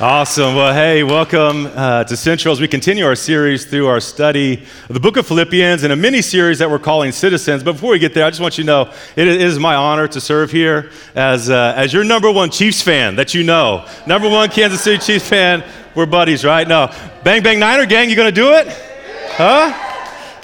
Awesome. Well, hey, welcome uh, to Central as we continue our series through our study of the book of Philippians and a mini series that we're calling Citizens. But before we get there, I just want you to know it is my honor to serve here as, uh, as your number one Chiefs fan that you know. Number one Kansas City Chiefs fan. We're buddies, right? No. Bang Bang Niner gang, you going to do it? Huh?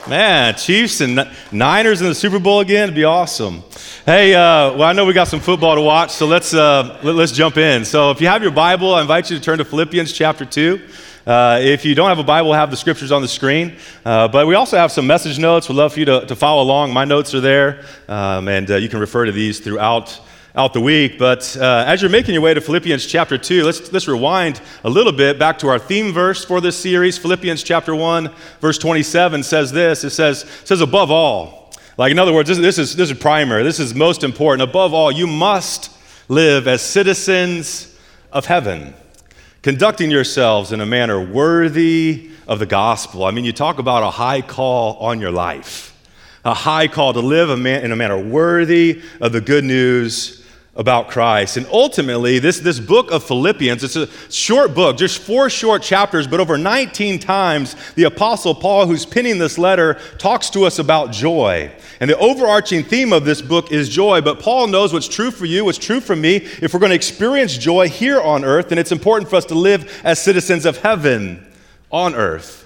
Man, Chiefs and Niners in the Super Bowl again, it'd be awesome. Hey, uh, well, I know we got some football to watch, so let's, uh, let, us jump in. So if you have your Bible, I invite you to turn to Philippians chapter 2. Uh, if you don't have a Bible, we'll have the scriptures on the screen. Uh, but we also have some message notes. We'd love for you to, to follow along. My notes are there, um, and uh, you can refer to these throughout out the week. But uh, as you're making your way to Philippians chapter 2, let's, let's rewind a little bit back to our theme verse for this series. Philippians chapter 1, verse 27 says this it says, says above all, like in other words, this, this, is, this is primary, this is most important. Above all, you must live as citizens of heaven, conducting yourselves in a manner worthy of the gospel. I mean, you talk about a high call on your life. A high call to live a man, in a manner worthy of the good news about Christ. And ultimately, this, this book of Philippians, it's a short book, just four short chapters, but over 19 times, the Apostle Paul, who's penning this letter, talks to us about joy. And the overarching theme of this book is joy, but Paul knows what's true for you, what's true for me. If we're going to experience joy here on earth, then it's important for us to live as citizens of heaven on earth.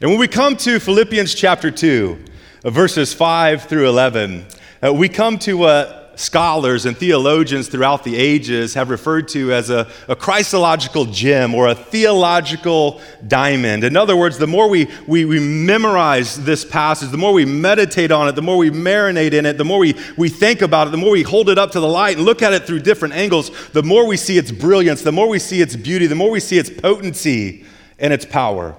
And when we come to Philippians chapter 2, verses 5 through 11, uh, we come to a scholars and theologians throughout the ages have referred to as a, a, Christological gem or a theological diamond. In other words, the more we, we, we memorize this passage, the more we meditate on it, the more we marinate in it, the more we, we think about it, the more we hold it up to the light and look at it through different angles, the more we see its brilliance, the more we see its beauty, the more we see its potency and its power.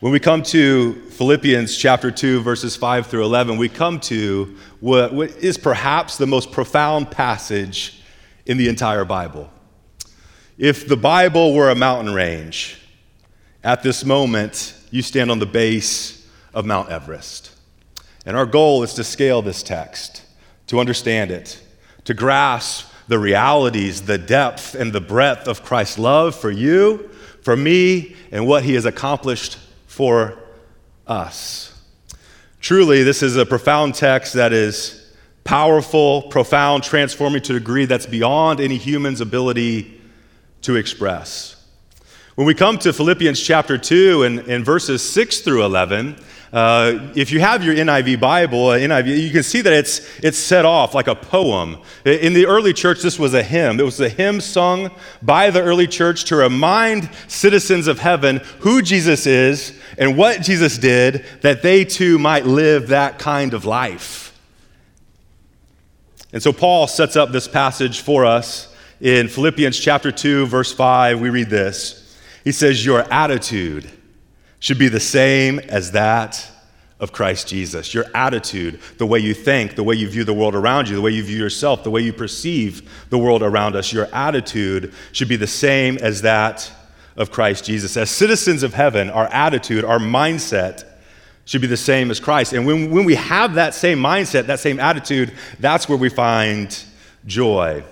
When we come to Philippians chapter 2, verses 5 through 11, we come to what, what is perhaps the most profound passage in the entire Bible. If the Bible were a mountain range, at this moment, you stand on the base of Mount Everest. And our goal is to scale this text, to understand it, to grasp the realities, the depth, and the breadth of Christ's love for you, for me, and what he has accomplished for us. Truly, this is a profound text that is powerful, profound, transforming to a degree that's beyond any human's ability to express. When we come to Philippians chapter 2 and, and verses 6 through 11, uh, if you have your NIV Bible, uh, NIV, you can see that it's, it's set off like a poem. In the early church, this was a hymn. It was a hymn sung by the early church to remind citizens of heaven who Jesus is and what Jesus did, that they too might live that kind of life. And so Paul sets up this passage for us in Philippians chapter 2, verse 5. We read this. He says, Your attitude should be the same as that of Christ Jesus. Your attitude, the way you think, the way you view the world around you, the way you view yourself, the way you perceive the world around us, your attitude should be the same as that of Christ Jesus. As citizens of heaven, our attitude, our mindset should be the same as Christ. And when, when we have that same mindset, that same attitude, that's where we find joy.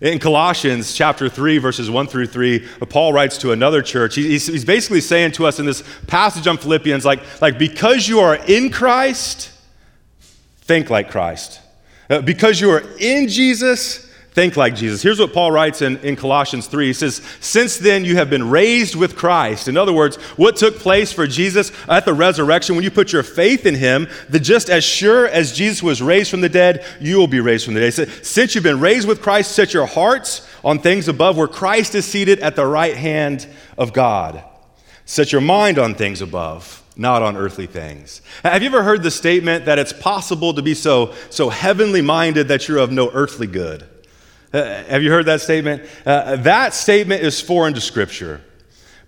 In Colossians chapter 3, verses 1 through 3, Paul writes to another church. He's, basically saying to us in this passage on Philippians, like, like because you are in Christ, think like Christ. Uh, because you are in Jesus, think like Jesus. Here's what Paul writes in, in Colossians 3. He says, Since then you have been raised with Christ. In other words, what took place for Jesus at the resurrection, when you put your faith in him, that just as sure as Jesus was raised from the dead, you will be raised from the dead. Since you've been raised with Christ, set your hearts on things above where Christ is seated at the right hand of God. Set your mind on things above not on earthly things. Have you ever heard the statement that it's possible to be so, so heavenly minded that you're of no earthly good? Uh, have you heard that statement? Uh, that statement is foreign to Scripture.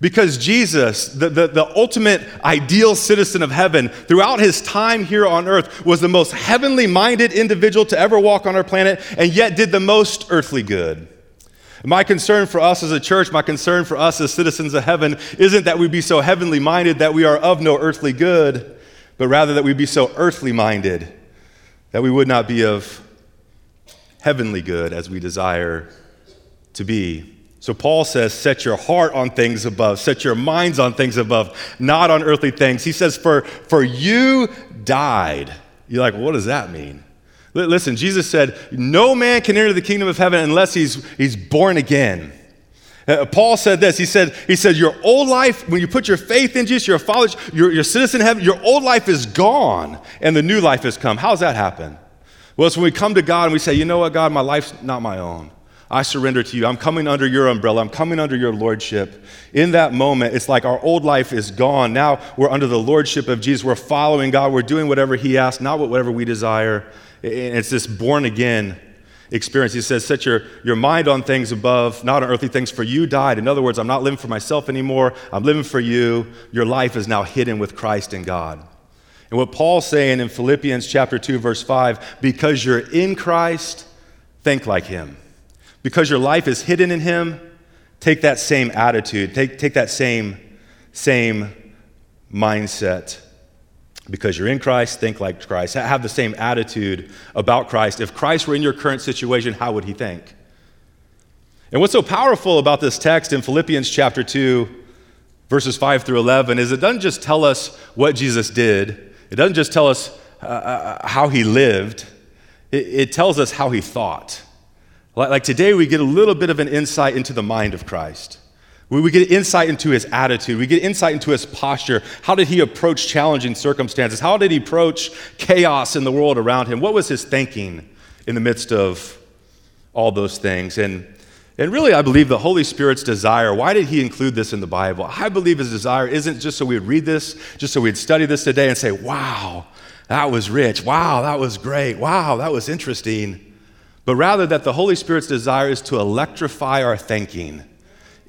Because Jesus, the, the, the, ultimate ideal citizen of heaven, throughout his time here on earth, was the most heavenly minded individual to ever walk on our planet, and yet did the most earthly good. My concern for us as a church, my concern for us as citizens of heaven, isn't that we be so heavenly minded that we are of no earthly good, but rather that we be so earthly minded that we would not be of heavenly good as we desire to be. So Paul says, set your heart on things above, set your minds on things above, not on earthly things. He says, for, for you died. You're like, what does that mean? Listen, Jesus said, no man can enter the kingdom of heaven unless he's, he's born again. Uh, Paul said this. He said, he said, Your old life, when you put your faith in Jesus, you're a follower, you're, you're a citizen of heaven, your old life is gone and the new life has come. How does that happen? Well, it's when we come to God and we say, You know what, God, my life's not my own. I surrender to you. I'm coming under your umbrella. I'm coming under your lordship. In that moment, it's like our old life is gone. Now we're under the lordship of Jesus. We're following God. We're doing whatever He asks, not whatever we desire. And it's this born again experience. He says, Set your, your mind on things above, not on earthly things, for you died. In other words, I'm not living for myself anymore. I'm living for you. Your life is now hidden with Christ in God. And what Paul's saying in Philippians chapter 2, verse 5, because you're in Christ, think like him. Because your life is hidden in him, take that same attitude, take, take that same, same mindset because you're in Christ, think like Christ. Have the same attitude about Christ. If Christ were in your current situation, how would he think? And what's so powerful about this text in Philippians chapter 2, verses 5 through 11, is it doesn't just tell us what Jesus did, it doesn't just tell us uh, uh how he lived, it, it, tells us how he thought. Like, like today, we get a little bit of an insight into the mind of Christ. We get insight into his attitude. We get insight into his posture. How did he approach challenging circumstances? How did he approach chaos in the world around him? What was his thinking in the midst of all those things? And, and really, I believe the Holy Spirit's desire, why did he include this in the Bible? I believe his desire isn't just so we'd read this, just so we'd study this today and say, wow, that was rich. Wow, that was great. Wow, that was interesting. But rather, that the Holy Spirit's desire is to electrify our thinking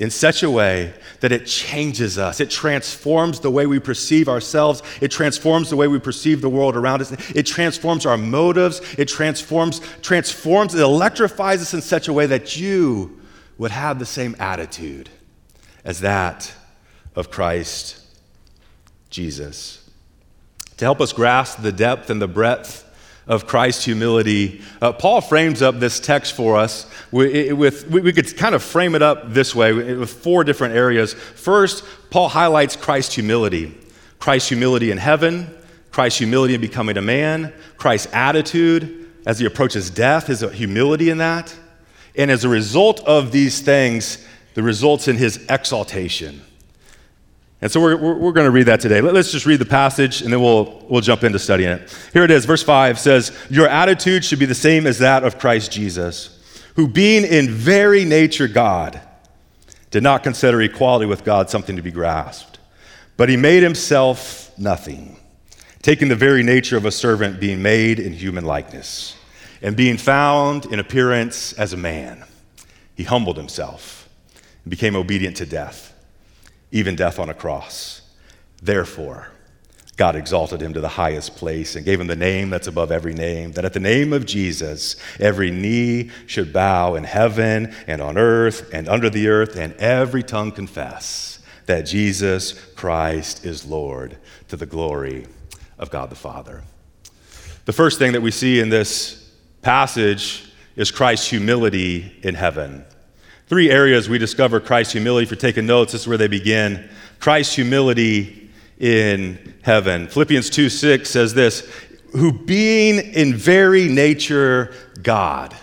in such a way that it changes us. It transforms the way we perceive ourselves. It transforms the way we perceive the world around us. It transforms our motives. It transforms, transforms, it electrifies us in such a way that you would have the same attitude as that of Christ Jesus. To help us grasp the depth and the breadth of Christ's humility. Uh, Paul frames up this text for us with, with, we could kind of frame it up this way with four different areas. First, Paul highlights Christ's humility Christ's humility in heaven, Christ's humility in becoming a man, Christ's attitude as he approaches death, his humility in that. And as a result of these things, the results in his exaltation. And so we're, we're, we're going to read that today. Let, us just read the passage and then we'll, we'll jump into studying it. Here it is, verse 5 says, Your attitude should be the same as that of Christ Jesus, who being in very nature God, did not consider equality with God something to be grasped, but he made himself nothing, taking the very nature of a servant, being made in human likeness, and being found in appearance as a man. He humbled himself and became obedient to death even death on a cross. Therefore, God exalted him to the highest place and gave him the name that's above every name, that at the name of Jesus, every knee should bow in heaven and on earth and under the earth, and every tongue confess that Jesus Christ is Lord to the glory of God the Father. The first thing that we see in this passage is Christ's humility in heaven. Three areas we discover Christ's humility. If you're taking notes, this is where they begin. Christ's humility in heaven. Philippians 2 6 says this who being in very nature God.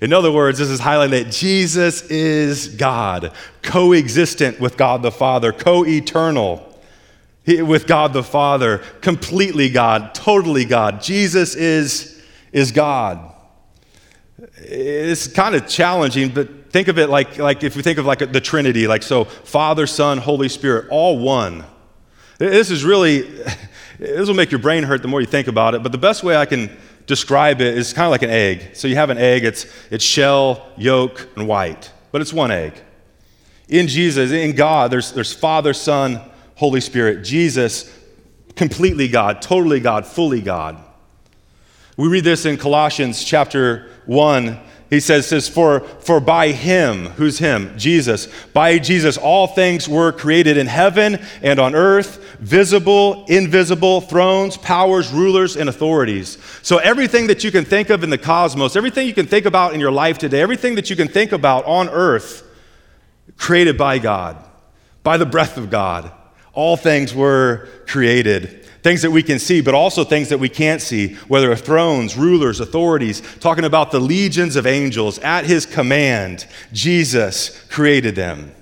In other words, this is highlighting that Jesus is God, co-existent with God the Father, co-eternal with God the Father, completely God, totally God. Jesus is, is God. It's kind of challenging, but think of it like, like if we think of like the Trinity, like so Father, Son, Holy Spirit, all one. This is really, this will make your brain hurt the more you think about it, but the best way I can describe it is kind of like an egg. So you have an egg, it's, it's shell, yolk, and white, but it's one egg. In Jesus, in God, there's, there's Father, Son, Holy Spirit. Jesus, completely God, totally God, fully God. We read this in Colossians chapter 1 he says, says for, for by him, who's him? Jesus. By Jesus, all things were created in heaven and on earth, visible, invisible, thrones, powers, rulers, and authorities. So everything that you can think of in the cosmos, everything you can think about in your life today, everything that you can think about on earth, created by God, by the breath of God. All things were created. Things that we can see, but also things that we can't see, whether thrones, rulers, authorities, talking about the legions of angels. At his command, Jesus created them.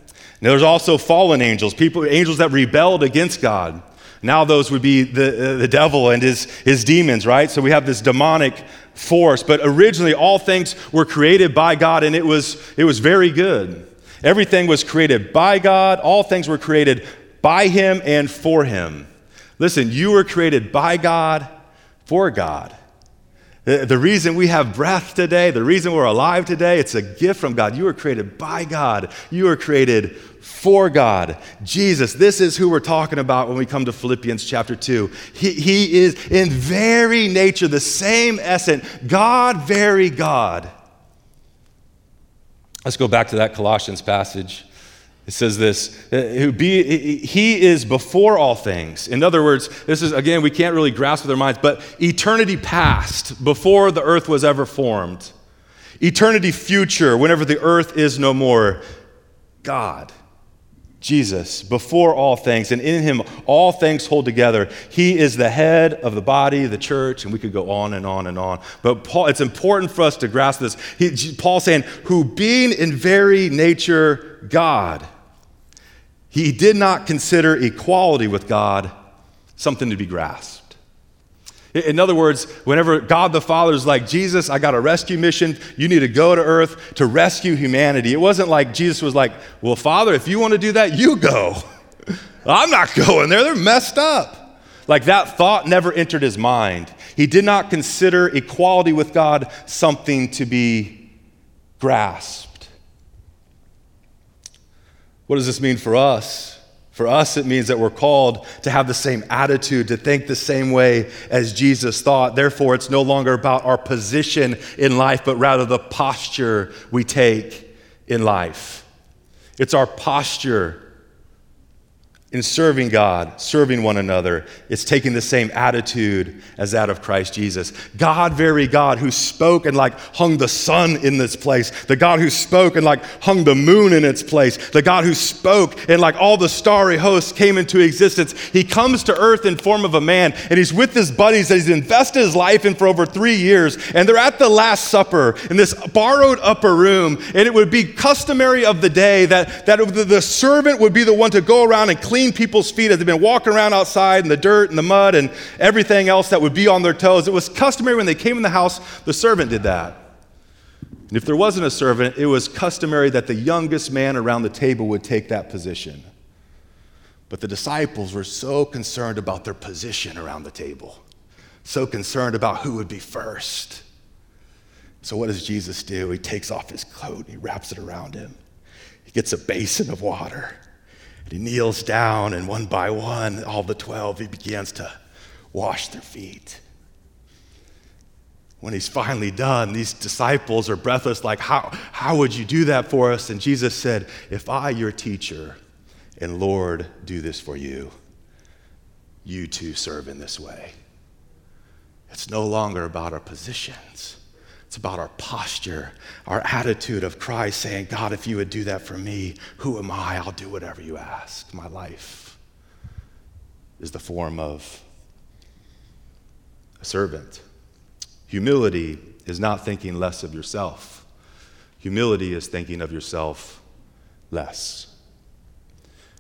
Now, there's also fallen angels, people, angels that rebelled against God. Now those would be the, uh, the devil and his, his demons, right? So we have this demonic force. But originally, all things were created by God, and it was, it was very good. Everything was created by God, all things were created by Him and for Him. Listen, you were created by God, for God. The reason we have breath today, the reason we're alive today, it's a gift from God. You were created by God. You were created for God. Jesus, this is who we're talking about when we come to Philippians chapter 2. He, he is in very nature the same essence, God, very God. Let's go back to that Colossians passage. It says this uh, He is before all things. In other words, this is, again, we can't really grasp with our minds, but eternity past, before the earth was ever formed. Eternity future, whenever the earth is no more. God. Jesus, before all things, and in him all things hold together. He is the head of the body, the church, and we could go on and on and on. But Paul, it's important for us to grasp this. He, Paul saying, who being in very nature God, he did not consider equality with God something to be grasped. In other words, whenever God the Father is like, Jesus, I got a rescue mission. You need to go to earth to rescue humanity. It wasn't like Jesus was like, Well, Father, if you want to do that, you go. I'm not going there. They're messed up. Like that thought never entered his mind. He did not consider equality with God something to be grasped. What does this mean for us? For us, it means that we're called to have the same attitude, to think the same way as Jesus thought. Therefore, it's no longer about our position in life, but rather the posture we take in life. It's our posture in serving God, serving one another, it's taking the same attitude as that of Christ Jesus. God, very God, who spoke and like hung the sun in this place, the God who spoke and like hung the moon in its place, the God who spoke and like all the starry hosts came into existence. He comes to earth in form of a man, and he's with his buddies that he's invested his life in for over three years, and they're at the Last Supper in this borrowed upper room, and it would be customary of the day that, that the servant would be the one to go around and clean clean people's feet as they've been walking around outside in the dirt and the mud and everything else that would be on their toes. It was customary when they came in the house, the servant did that. And if there wasn't a servant, it was customary that the youngest man around the table would take that position. But the disciples were so concerned about their position around the table, so concerned about who would be first. So, what does Jesus do? He takes off his coat he wraps it around him. He gets a basin of water and he kneels down, and one by one, all the 12, he begins to wash their feet. When he's finally done, these disciples are breathless, like, How, how would you do that for us? And Jesus said, If I, your teacher and Lord, do this for you, you too serve in this way. It's no longer about our positions. It's about our posture, our attitude of Christ saying, God, if you would do that for me, who am I? I'll do whatever you ask. My life is the form of a servant. Humility is not thinking less of yourself, humility is thinking of yourself less.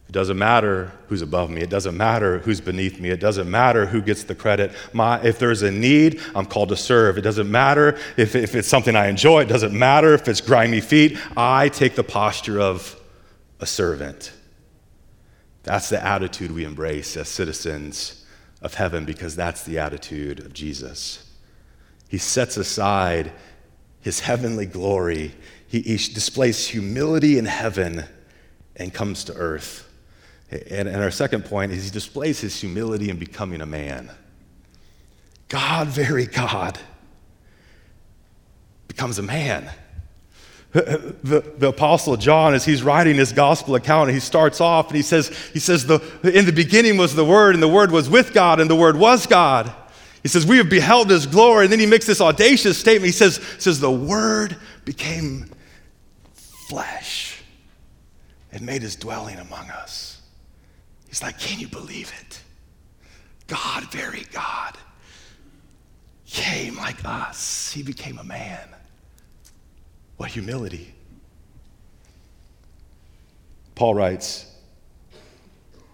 It doesn't matter who's above me. It doesn't matter who's beneath me. It doesn't matter who gets the credit. My, if there's a need, I'm called to serve. It doesn't matter if, if it's something I enjoy. It doesn't matter if it's grimy feet. I take the posture of a servant. That's the attitude we embrace as citizens of heaven because that's the attitude of Jesus. He sets aside his heavenly glory, he, he displays humility in heaven and comes to earth and, and our second point is he displays his humility in becoming a man. God, very God, becomes a man. The, the, apostle John, as he's writing his gospel account, he starts off and he says, he says the, in the beginning was the Word, and the Word was with God, and the Word was God. He says, We have beheld his glory. And then he makes this audacious statement. He says, says The Word became flesh and made his dwelling among us. He's like, Can you believe it? God, very God, came like us. He became a man. What humility. Paul writes,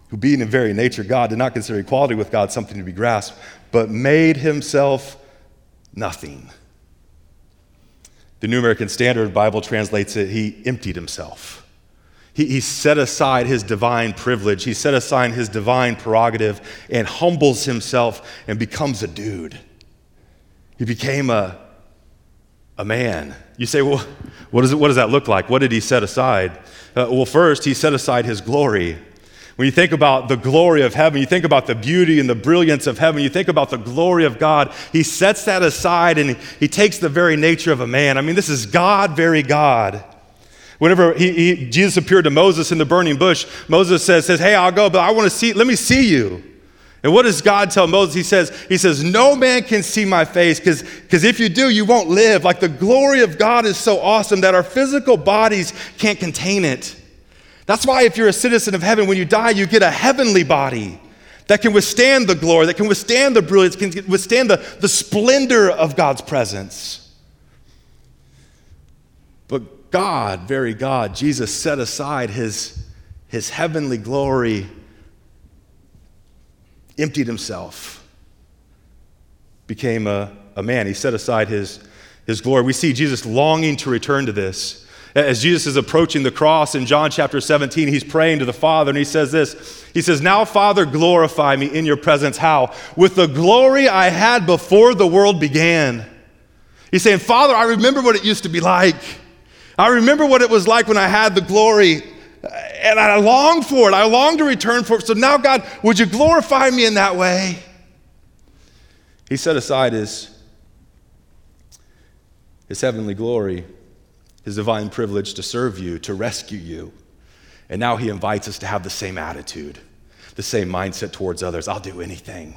who being in very nature God did not consider equality with God something to be grasped, but made himself nothing. The New American Standard Bible translates it, he emptied himself. He, he set aside his divine privilege, he set aside his divine prerogative, and humbles himself and becomes a dude. He became a, a man. You say, well, what, is it, what does that look like? What did he set aside? Uh, well, first, he set aside his glory. When you think about the glory of heaven, you think about the beauty and the brilliance of heaven, you think about the glory of God, he sets that aside and he takes the very nature of a man. I mean, this is God, very God. Whenever he, he, Jesus appeared to Moses in the burning bush, Moses says, says, Hey, I'll go, but I want to see, let me see you. And what does God tell Moses? He says, He says, No man can see my face, because if you do, you won't live. Like the glory of God is so awesome that our physical bodies can't contain it. That's why, if you're a citizen of heaven, when you die, you get a heavenly body that can withstand the glory, that can withstand the brilliance, can withstand the, the splendor of God's presence. But God, very God, Jesus set aside his, his heavenly glory, emptied himself, became a, a man. He set aside his, his glory. We see Jesus longing to return to this. As Jesus is approaching the cross in John chapter 17, he's praying to the Father and he says this He says, Now, Father, glorify me in your presence. How? With the glory I had before the world began. He's saying, Father, I remember what it used to be like. I remember what it was like when I had the glory, uh, and I long for it. I long to return for it. So now, God, would you glorify me in that way? He set aside his, his heavenly glory his divine privilege to serve you, to rescue you. And now he invites us to have the same attitude, the same mindset towards others. I'll do anything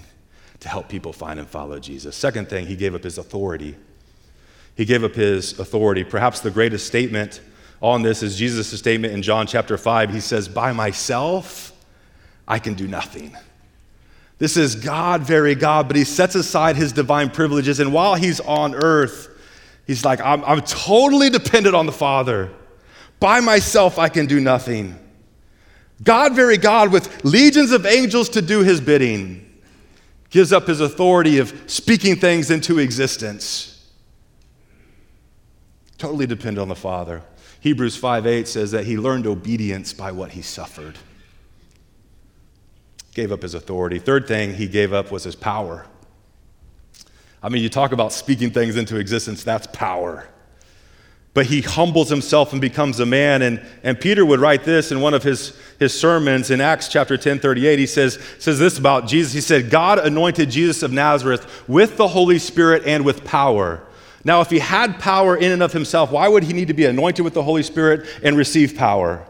to help people find and follow Jesus. Second thing, he gave up his authority. He gave up his authority. Perhaps the greatest statement on this is Jesus' statement in John chapter 5. He says, By myself, I can do nothing. This is God, very God, but he sets aside his divine privileges. And while he's on earth, He's like, I'm, I'm totally dependent on the Father. By myself, I can do nothing. God, very God, with legions of angels to do his bidding, gives up his authority of speaking things into existence. Totally depend on the Father. Hebrews 5 8 says that he learned obedience by what he suffered. Gave up his authority. Third thing he gave up was his power. I mean, you talk about speaking things into existence, that's power. But he humbles himself and becomes a man. And, and Peter would write this in one of his, his sermons in Acts chapter 10, 38. He says, says this about Jesus. He said, God anointed Jesus of Nazareth with the Holy Spirit and with power. Now, if he had power in and of himself, why would he need to be anointed with the Holy Spirit and receive power?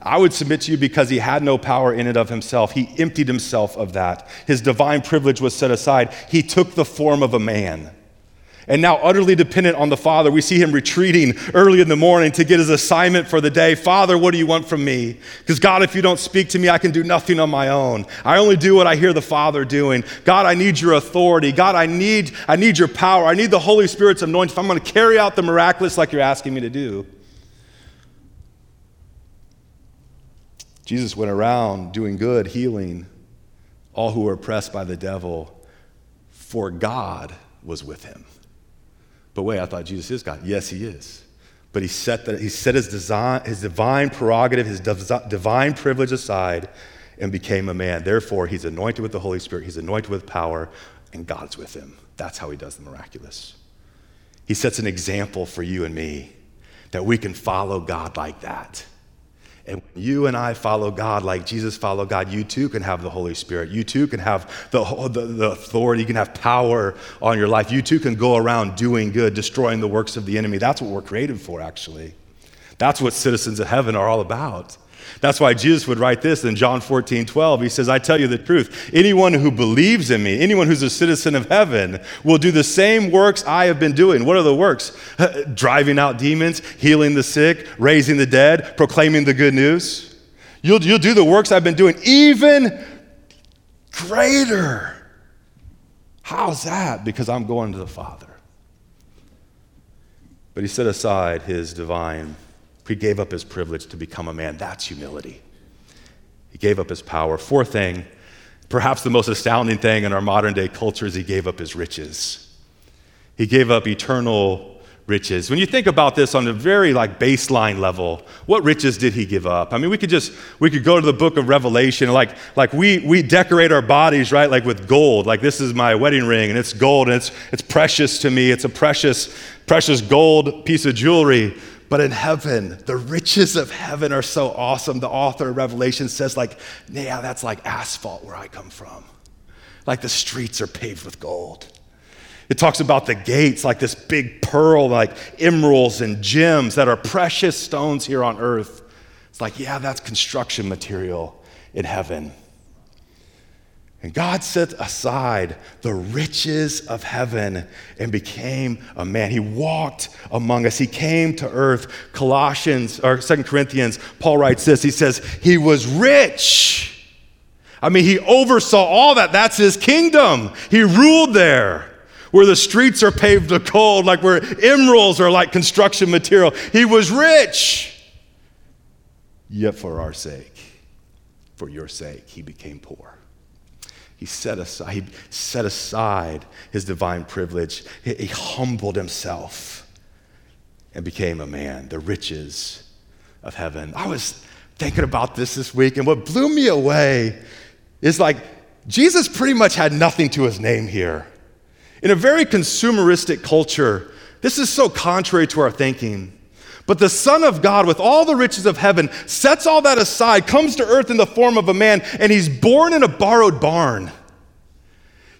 I would submit to you because he had no power in and of himself. He emptied himself of that. His divine privilege was set aside. He took the form of a man. And now, utterly dependent on the Father, we see him retreating early in the morning to get his assignment for the day. Father, what do you want from me? Because, God, if you don't speak to me, I can do nothing on my own. I only do what I hear the Father doing. God, I need your authority. God, I need, I need your power. I need the Holy Spirit's anointing if I'm going to carry out the miraculous like you're asking me to do. Jesus went around doing good, healing all who were oppressed by the devil, for God was with him. But wait, I thought Jesus is God. Yes, he is. But he set, the, he set his, design, his divine prerogative, his divine privilege aside, and became a man. Therefore, he's anointed with the Holy Spirit, he's anointed with power, and God's with him. That's how he does the miraculous. He sets an example for you and me that we can follow God like that. And when you and I follow God like Jesus followed God, you too can have the Holy Spirit. You too can have the, the, the, authority. You can have power on your life. You too can go around doing good, destroying the works of the enemy. That's what we're created for, actually. That's what citizens of heaven are all about. That's why Jesus would write this in John 14, 12. He says, I tell you the truth. Anyone who believes in me, anyone who's a citizen of heaven, will do the same works I have been doing. What are the works? Driving out demons, healing the sick, raising the dead, proclaiming the good news. You'll, you'll do the works I've been doing, even greater. How's that? Because I'm going to the Father. But he set aside his divine, he gave up his privilege to become a man. That's humility. He gave up his power. Fourth thing, perhaps the most astounding thing in our modern day culture is he gave up his riches. He gave up eternal riches. When you think about this on a very like baseline level, what riches did he give up? I mean, we could just we could go to the book of Revelation, like like we we decorate our bodies, right? Like with gold. Like this is my wedding ring and it's gold and it's it's precious to me. It's a precious precious gold piece of jewelry. But in heaven, the riches of heaven are so awesome. The author of Revelation says, like, yeah, that's like asphalt where I come from. Like the streets are paved with gold. It talks about the gates like this big pearl, like emeralds and gems that are precious stones here on earth. It's like, yeah, that's construction material in heaven. And God set aside the riches of heaven and became a man. He walked among us. He came to earth. Colossians or Second Corinthians, Paul writes this. He says, He was rich. I mean, he oversaw all that. That's his kingdom. He ruled there where the streets are paved with gold, like where emeralds are like construction material. He was rich. Yet for our sake, for your sake, he became poor. He set aside, he set aside his divine privilege. He, he humbled himself and became a man, the riches of heaven. I was thinking about this this week, and what blew me away is like Jesus pretty much had nothing to his name here. In a very consumeristic culture, this is so contrary to our thinking. But the Son of God, with all the riches of heaven, sets all that aside, comes to earth in the form of a man, and he's born in a borrowed barn.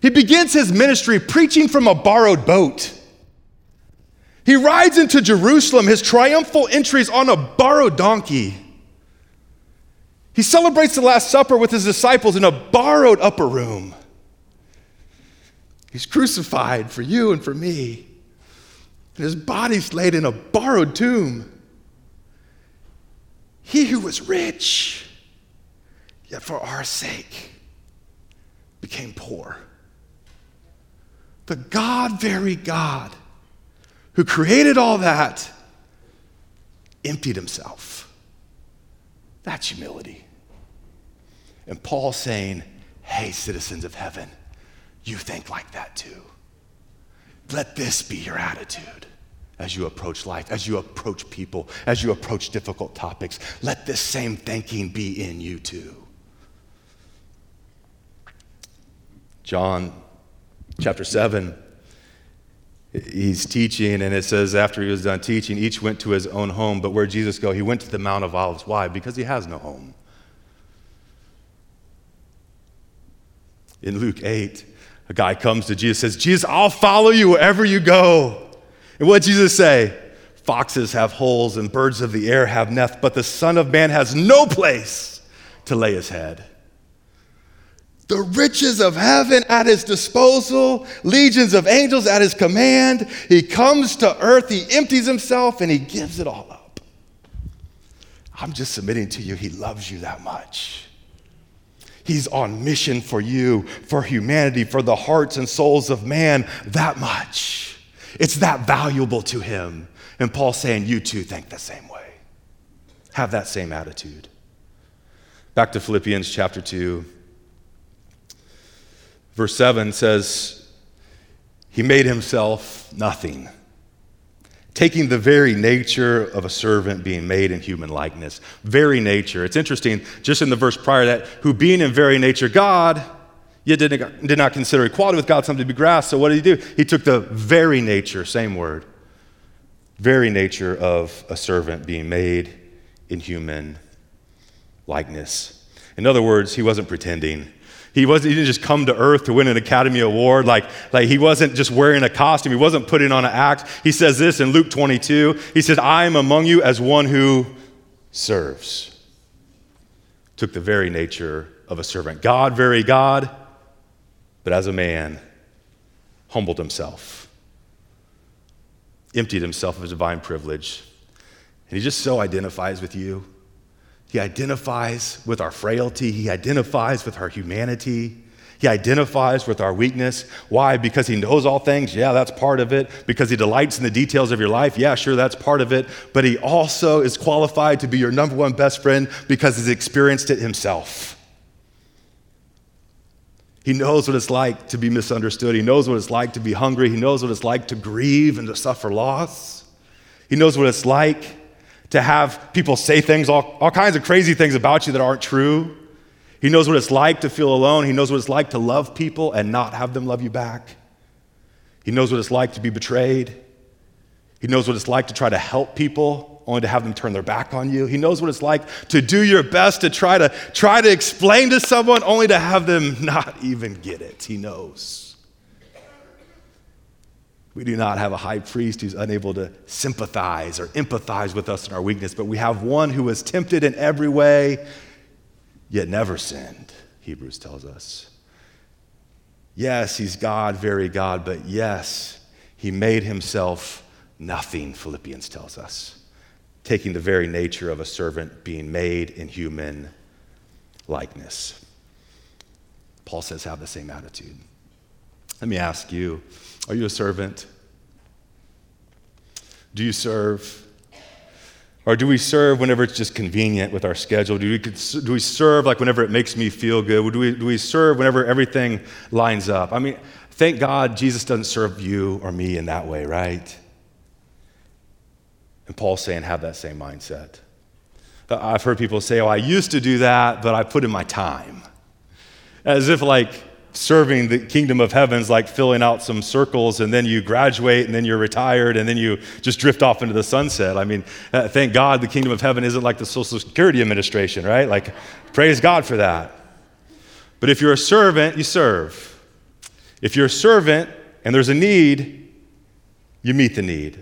He begins his ministry preaching from a borrowed boat. He rides into Jerusalem, his triumphal entries on a borrowed donkey. He celebrates the Last Supper with his disciples in a borrowed upper room. He's crucified for you and for me. And his body's laid in a borrowed tomb. He who was rich, yet for our sake, became poor. The God, very God, who created all that, emptied himself. That's humility. And Paul saying, Hey, citizens of heaven, you think like that too. Let this be your attitude as you approach life, as you approach people, as you approach difficult topics. Let this same thinking be in you too. John chapter 7, he's teaching, and it says after he was done teaching, each went to his own home. But where Jesus go? He went to the Mount of Olives. Why? Because he has no home. In Luke 8, a guy comes to Jesus says, Jesus, I'll follow you wherever you go. And what Jesus say? Foxes have holes and birds of the air have nests, but the Son of Man has no place to lay his head. The riches of heaven at his disposal, legions of angels at his command. He comes to earth, he empties himself, and he gives it all up. I'm just submitting to you, he loves you that much. He's on mission for you, for humanity, for the hearts and souls of man that much. It's that valuable to him. And Paul's saying, You too think the same way. Have that same attitude. Back to Philippians chapter 2. Verse 7 says, He made himself nothing taking the very nature of a servant being made in human likeness. Very nature. It's interesting, just in the verse prior that, who being in very nature God, yet did not, did not consider equality with God something to be grasped. So what did he do? He took the very nature, same word, very nature of a servant being made in human likeness. In other words, he wasn't pretending. He, wasn't, he didn't just come to earth to win an Academy Award. Like, like he wasn't just wearing a costume. He wasn't putting on an act. He says this in Luke 22. He says, I am among you as one who serves. Took the very nature of a servant. God, very God, but as a man, humbled himself, emptied himself of his divine privilege. And he just so identifies with you. He identifies with our frailty, He identifies with our humanity. He identifies with our weakness. Why? Because he knows all things? Yeah, that's part of it. Because he delights in the details of your life? Yeah, sure, that's part of it. But he also is qualified to be your number one best friend because he's experienced it himself. He knows what it's like to be misunderstood. He knows what it's like to be hungry. He knows what it's like to grieve and to suffer loss. He knows what it's like to have people say things, all, all kinds of crazy things about you that aren't true. He knows what it's like to feel alone. He knows what it's like to love people and not have them love you back. He knows what it's like to be betrayed. He knows what it's like to try to help people only to have them turn their back on you. He knows what it's like to do your best to try to try to explain to someone only to have them not even get it. He knows. We do not have a high priest who's unable to sympathize or empathize with us in our weakness, but we have one who was tempted in every way, yet never sinned, Hebrews tells us. Yes, he's God, very God, but yes, he made himself nothing, Philippians tells us taking the very nature of a servant, being made in human likeness. Paul says, have the same attitude. Let me ask you are you a servant? Do you serve? Or do we serve whenever it's just convenient with our schedule? Do we, do we serve like whenever it makes me feel good? Do we, do we serve whenever everything lines up? I mean, thank God Jesus doesn't serve you or me in that way, right? And Paul's saying, have that same mindset. I've heard people say, oh, I used to do that, but I put in my time. As if, like, serving the kingdom of heavens, like filling out some circles, and then you graduate, and then you're retired, and then you just drift off into the sunset. I mean, uh, thank God the kingdom of heaven isn't like the Social Security Administration, right? Like, praise God for that. But if you're a servant, you serve. If you're a servant and there's a need, you meet the need.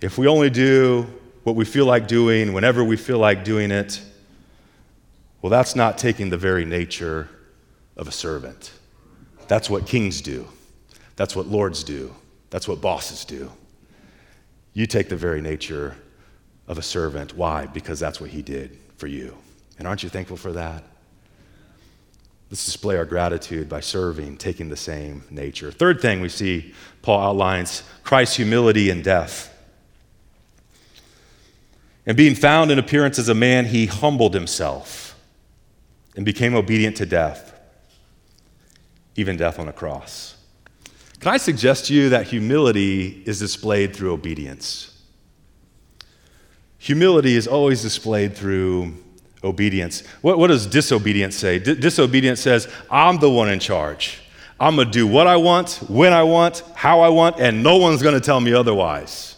If we only do what we feel like doing whenever we feel like doing it, well, that's not taking the very nature of a servant. That's what kings do. That's what lords do. That's what bosses do. You take the very nature of a servant. Why? Because that's what he did for you. And aren't you thankful for that? Let's display our gratitude by serving, taking the same nature. Third thing we see, Paul outlines Christ's humility and death. And being found in appearance as a man, he humbled himself and became obedient to death, even death on a cross. Can I suggest to you that humility is displayed through obedience? Humility is always displayed through obedience. What, what does disobedience say? D- disobedience says, I'm the one in charge. I'm going to do what I want, when I want, how I want, and no one's going to tell me otherwise.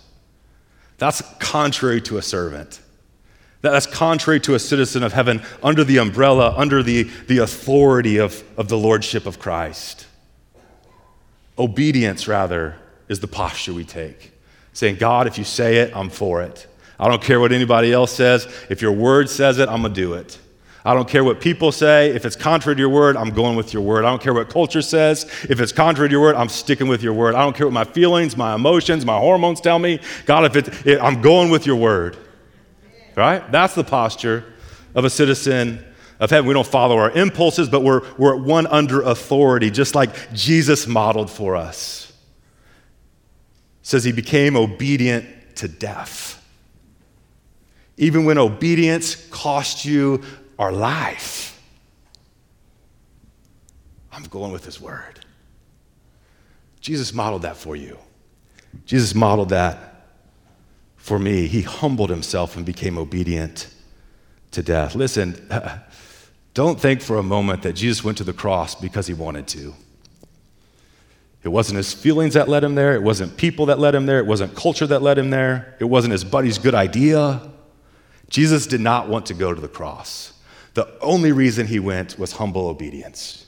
That's contrary to a servant. That's contrary to a citizen of heaven under the umbrella, under the, the authority of, of the lordship of Christ. Obedience, rather, is the posture we take. Saying, God, if you say it, I'm for it. I don't care what anybody else says. If your word says it, I'm going to do it. I don't care what people say. If it's contrary to your word, I'm going with your word. I don't care what culture says. If it's contrary to your word, I'm sticking with your word. I don't care what my feelings, my emotions, my hormones tell me. God, if it, it I'm going with your word. Right? That's the posture of a citizen of heaven. We don't follow our impulses, but we're, we're one under authority, just like Jesus modeled for us. It says he became obedient to death. Even when obedience cost you our life. I'm going with his word. Jesus modeled that for you. Jesus modeled that for me. He humbled himself and became obedient to death. Listen, don't think for a moment that Jesus went to the cross because he wanted to. It wasn't his feelings that led him there. It wasn't people that led him there. It wasn't culture that led him there. It wasn't his buddy's good idea. Jesus did not want to go to the cross. The only reason he went was humble obedience.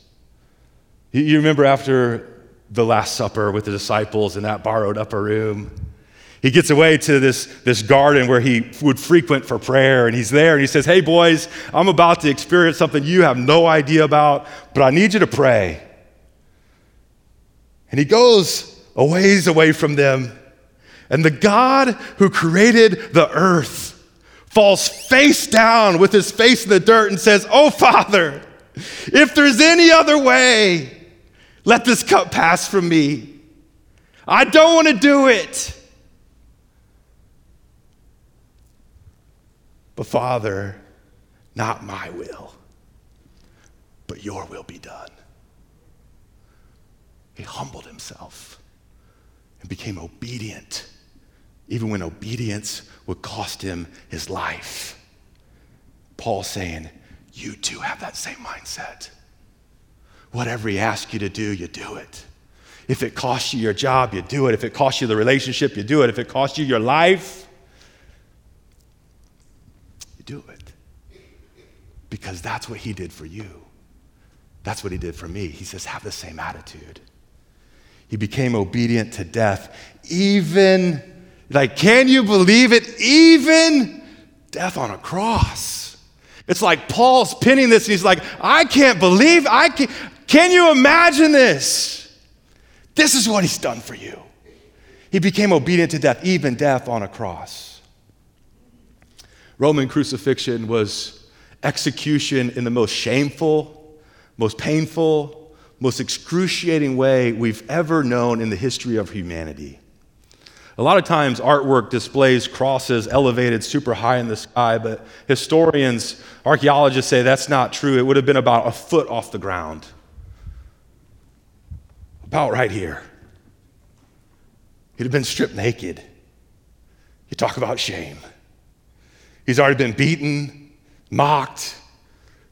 You remember after the Last Supper with the disciples in that borrowed upper room? He gets away to this, this garden where he would frequent for prayer, and he's there and he says, Hey, boys, I'm about to experience something you have no idea about, but I need you to pray. And he goes a ways away from them, and the God who created the earth falls face down with his face in the dirt and says, Oh, Father, if there's any other way, let this cup pass from me. I don't want to do it. But Father, not my will, but your will be done. He humbled himself and became obedient, even when obedience would cost him his life. Paul saying, You too have that same mindset. Whatever he asks you to do, you do it. If it costs you your job, you do it. If it costs you the relationship, you do it. If it costs you your life, do it. Because that's what he did for you. That's what he did for me. He says, have the same attitude. He became obedient to death, even, like, can you believe it? Even death on a cross. It's like Paul's pinning this, and he's like, I can't believe, I can can you imagine this? This is what he's done for you. He became obedient to death, even death on a cross. Roman crucifixion was execution in the most shameful, most painful, most excruciating way we've ever known in the history of humanity. A lot of times, artwork displays crosses elevated super high in the sky, but historians, archaeologists say that's not true. It would have been about a foot off the ground about right here. He'd have been stripped naked. You talk about shame. He's already been beaten, mocked,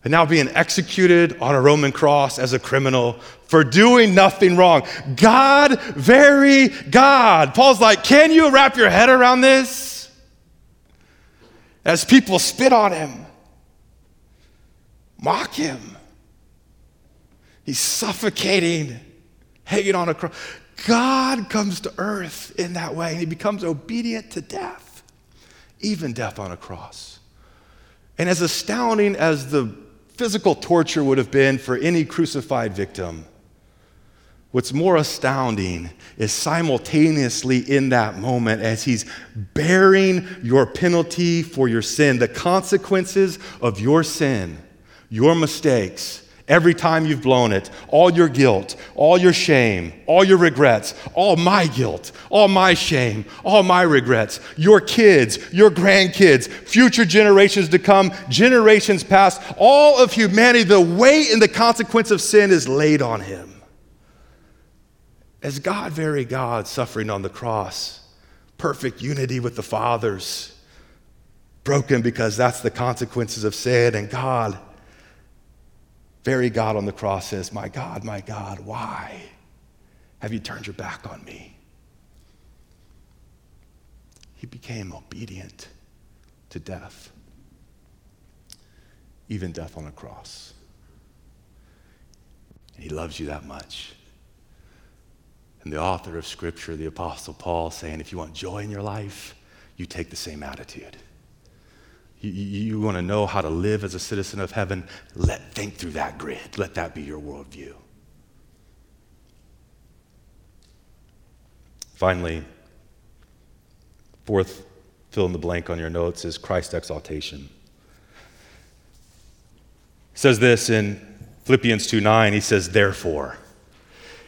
and now being executed on a Roman cross as a criminal for doing nothing wrong. God, very God. Paul's like, can you wrap your head around this? As people spit on him, mock him, he's suffocating hanging on a cross. God comes to earth in that way, and he becomes obedient to death, even death on a cross. And as astounding as the physical torture would have been for any crucified victim, what's more astounding is simultaneously in that moment, as he's bearing your penalty for your sin, the consequences of your sin, your mistakes Every time you've blown it, all your guilt, all your shame, all your regrets, all my guilt, all my shame, all my regrets, your kids, your grandkids, future generations to come, generations past, all of humanity, the weight and the consequence of sin is laid on him. As God, very God, suffering on the cross, perfect unity with the fathers, broken because that's the consequences of sin, and God very God on the cross says, My God, my God, why have you turned your back on me? He became obedient to death, even death on a cross. And he loves you that much. And the author of Scripture, the Apostle Paul, saying, if you want joy in your life, you take the same attitude. You, you want to know how to live as a citizen of heaven? Let think through that grid. Let that be your worldview. Finally, fourth fill in the blank on your notes is Christ exaltation. He says this in Philippians 2 9. He says, therefore.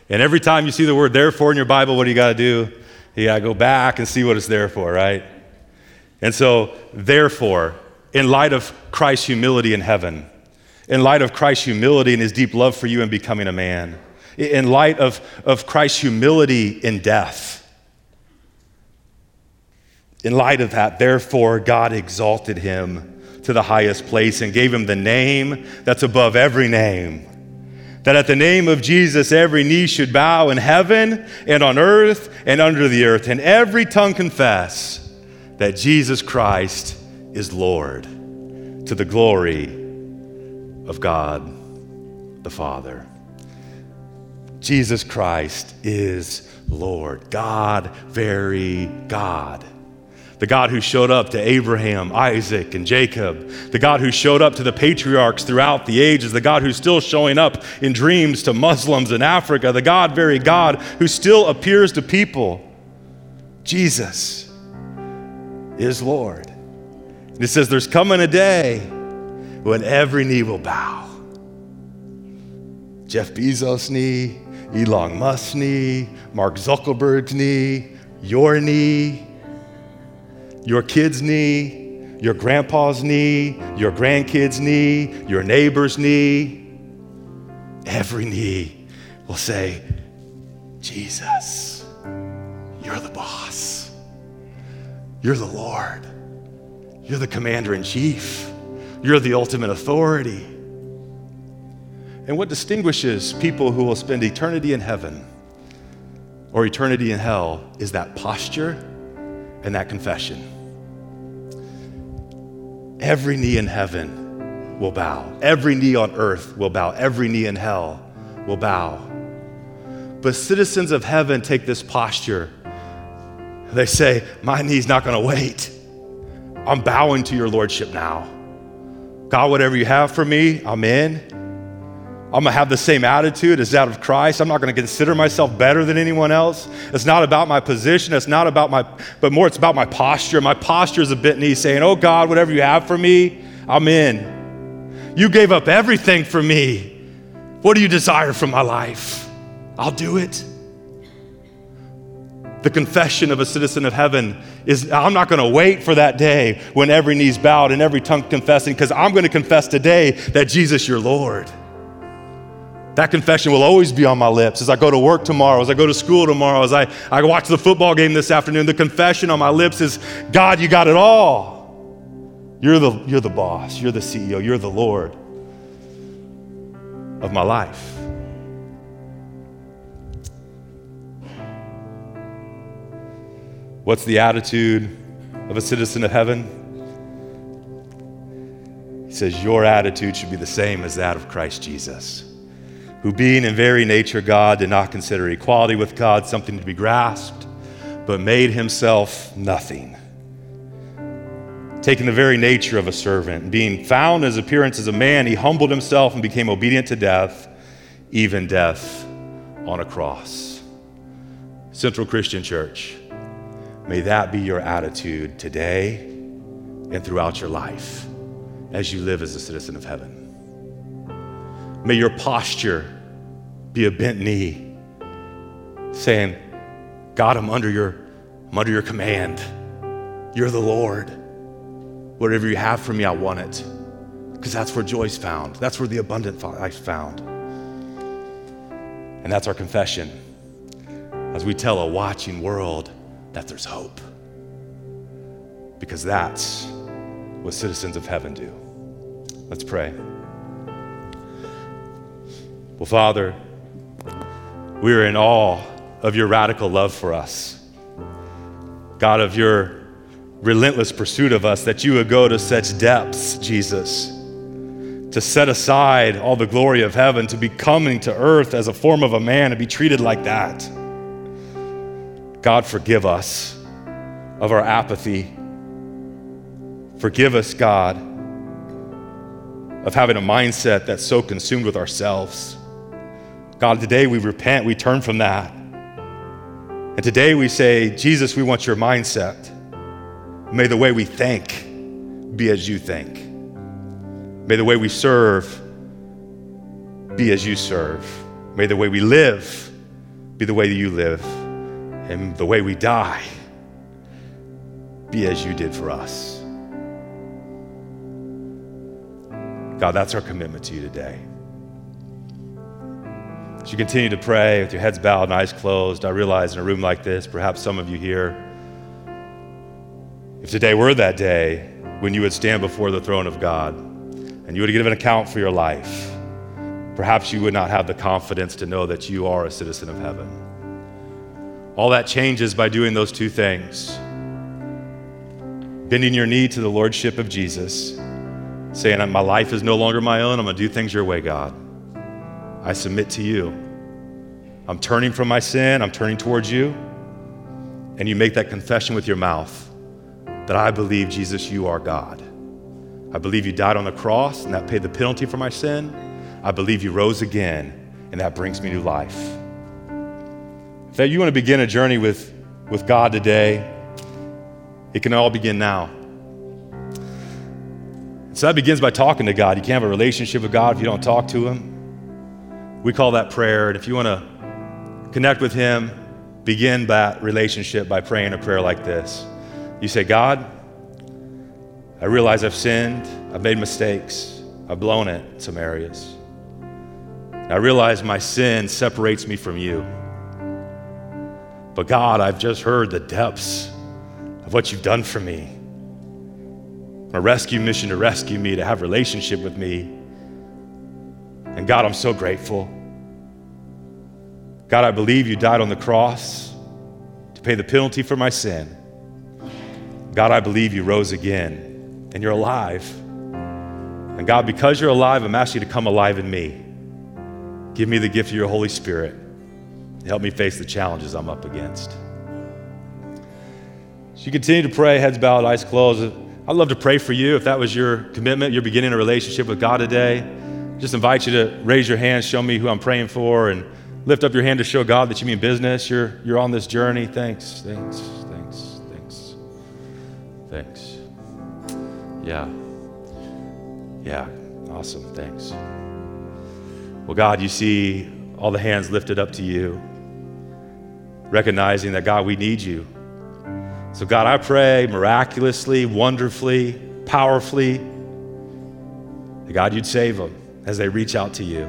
And every time you see the word therefore in your Bible, what do you got to do? You got to go back and see what it's there for, right? And so, therefore, in light of Christ's humility in heaven, in light of Christ's humility and his deep love for you in becoming a man, in light of, of Christ's humility in death, in light of that, therefore, God exalted him to the highest place and gave him the name that's above every name. That at the name of Jesus, every knee should bow in heaven and on earth and under the earth, and every tongue confess that Jesus Christ is Lord to the glory of God the Father. Jesus Christ is Lord, God, very God. The God who showed up to Abraham, Isaac, and Jacob. The God who showed up to the patriarchs throughout the ages. The God who's still showing up in dreams to Muslims in Africa. The God, very God, who still appears to people. Jesus is Lord. It says, There's coming a day when every knee will bow. Jeff Bezos' knee, Elon Musk's knee, Mark Zuckerberg's knee, your knee, your kid's knee, your grandpa's knee, your grandkid's knee, your neighbor's knee. Every knee will say, Jesus, you're the boss. You're the Lord. You're the commander in chief. You're the ultimate authority. And what distinguishes people who will spend eternity in heaven or eternity in hell is that posture and that confession. Every knee in heaven will bow, every knee on earth will bow, every knee in hell will bow. But citizens of heaven take this posture. They say, My knee's not gonna wait. I'm bowing to your lordship now. God, whatever you have for me, I'm in. I'm gonna have the same attitude as that of Christ. I'm not gonna consider myself better than anyone else. It's not about my position, it's not about my, but more it's about my posture. My posture is a bit knee saying, Oh God, whatever you have for me, I'm in. You gave up everything for me. What do you desire from my life? I'll do it. The confession of a citizen of heaven is I'm not going to wait for that day when every knee's bowed and every tongue confessing, because I'm going to confess today that Jesus, your Lord. That confession will always be on my lips as I go to work tomorrow, as I go to school tomorrow, as I, I watch the football game this afternoon. The confession on my lips is God, you got it all. You're the, you're the boss, you're the CEO, you're the Lord of my life. What's the attitude of a citizen of heaven? He says, Your attitude should be the same as that of Christ Jesus, who, being in very nature God, did not consider equality with God something to be grasped, but made himself nothing. Taking the very nature of a servant, being found in his appearance as a man, he humbled himself and became obedient to death, even death on a cross. Central Christian Church. May that be your attitude today and throughout your life as you live as a citizen of heaven. May your posture be a bent knee, saying, God, I'm under your, I'm under your command. You're the Lord. Whatever you have for me, I want it. Because that's where joy's found. That's where the abundant life's found. And that's our confession. As we tell a watching world, that there's hope. Because that's what citizens of heaven do. Let's pray. Well, Father, we are in awe of your radical love for us. God, of your relentless pursuit of us, that you would go to such depths, Jesus, to set aside all the glory of heaven, to be coming to earth as a form of a man, and be treated like that. God, forgive us of our apathy. Forgive us, God, of having a mindset that's so consumed with ourselves. God, today we repent, we turn from that. And today we say, Jesus, we want your mindset. May the way we think be as you think. May the way we serve be as you serve. May the way we live be the way that you live and the way we die be as you did for us. God, that's our commitment to you today. As you continue to pray with your heads bowed and eyes closed, I realize in a room like this, perhaps some of you here, if today were that day when you would stand before the throne of God and you would give an account for your life, perhaps you would not have the confidence to know that you are a citizen of heaven. All that changes by doing those two things bending your knee to the Lordship of Jesus, saying, My life is no longer my own. I'm going to do things your way, God. I submit to you. I'm turning from my sin, I'm turning towards you. And you make that confession with your mouth that I believe, Jesus, you are God. I believe you died on the cross and that paid the penalty for my sin. I believe you rose again and that brings me new life that you want to begin a journey with, with God today, it can all begin now. So that begins by talking to God. You can't have a relationship with God if you don't talk to Him. We call that prayer. And if you want to connect with Him, begin that relationship by praying a prayer like this. You say, God, I realize I've sinned, I've made mistakes, I've blown it in some areas. I realize my sin separates me from you. But God, I've just heard the depths of what you've done for me. A rescue mission to rescue me, to have relationship with me. And God, I'm so grateful. God, I believe you died on the cross to pay the penalty for my sin. God, I believe you rose again and you're alive. And God, because you're alive, I'm asking you to come alive in me. Give me the gift of your Holy Spirit. Help me face the challenges I'm up against. As you continue to pray, heads bowed, eyes closed, I'd love to pray for you if that was your commitment, you're beginning a relationship with God today. Just invite you to raise your hand, show me who I'm praying for, and lift up your hand to show God that you mean business. You're, you're on this journey. Thanks, thanks, thanks, thanks, thanks. Yeah. Yeah. Awesome. Thanks. Well, God, you see all the hands lifted up to you, recognizing that, God, we need you. So, God, I pray miraculously, wonderfully, powerfully, that God, you'd save them as they reach out to you.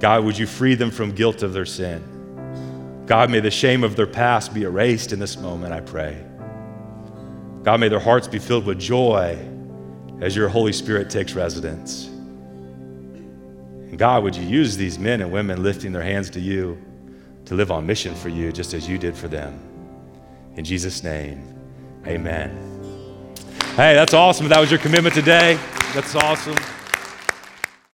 God, would you free them from guilt of their sin? God, may the shame of their past be erased in this moment, I pray. God, may their hearts be filled with joy as your Holy Spirit takes residence. And God, would you use these men and women lifting their hands to you to live on mission for you just as you did for them? In Jesus' name, amen. Hey, that's awesome. That was your commitment today. That's awesome.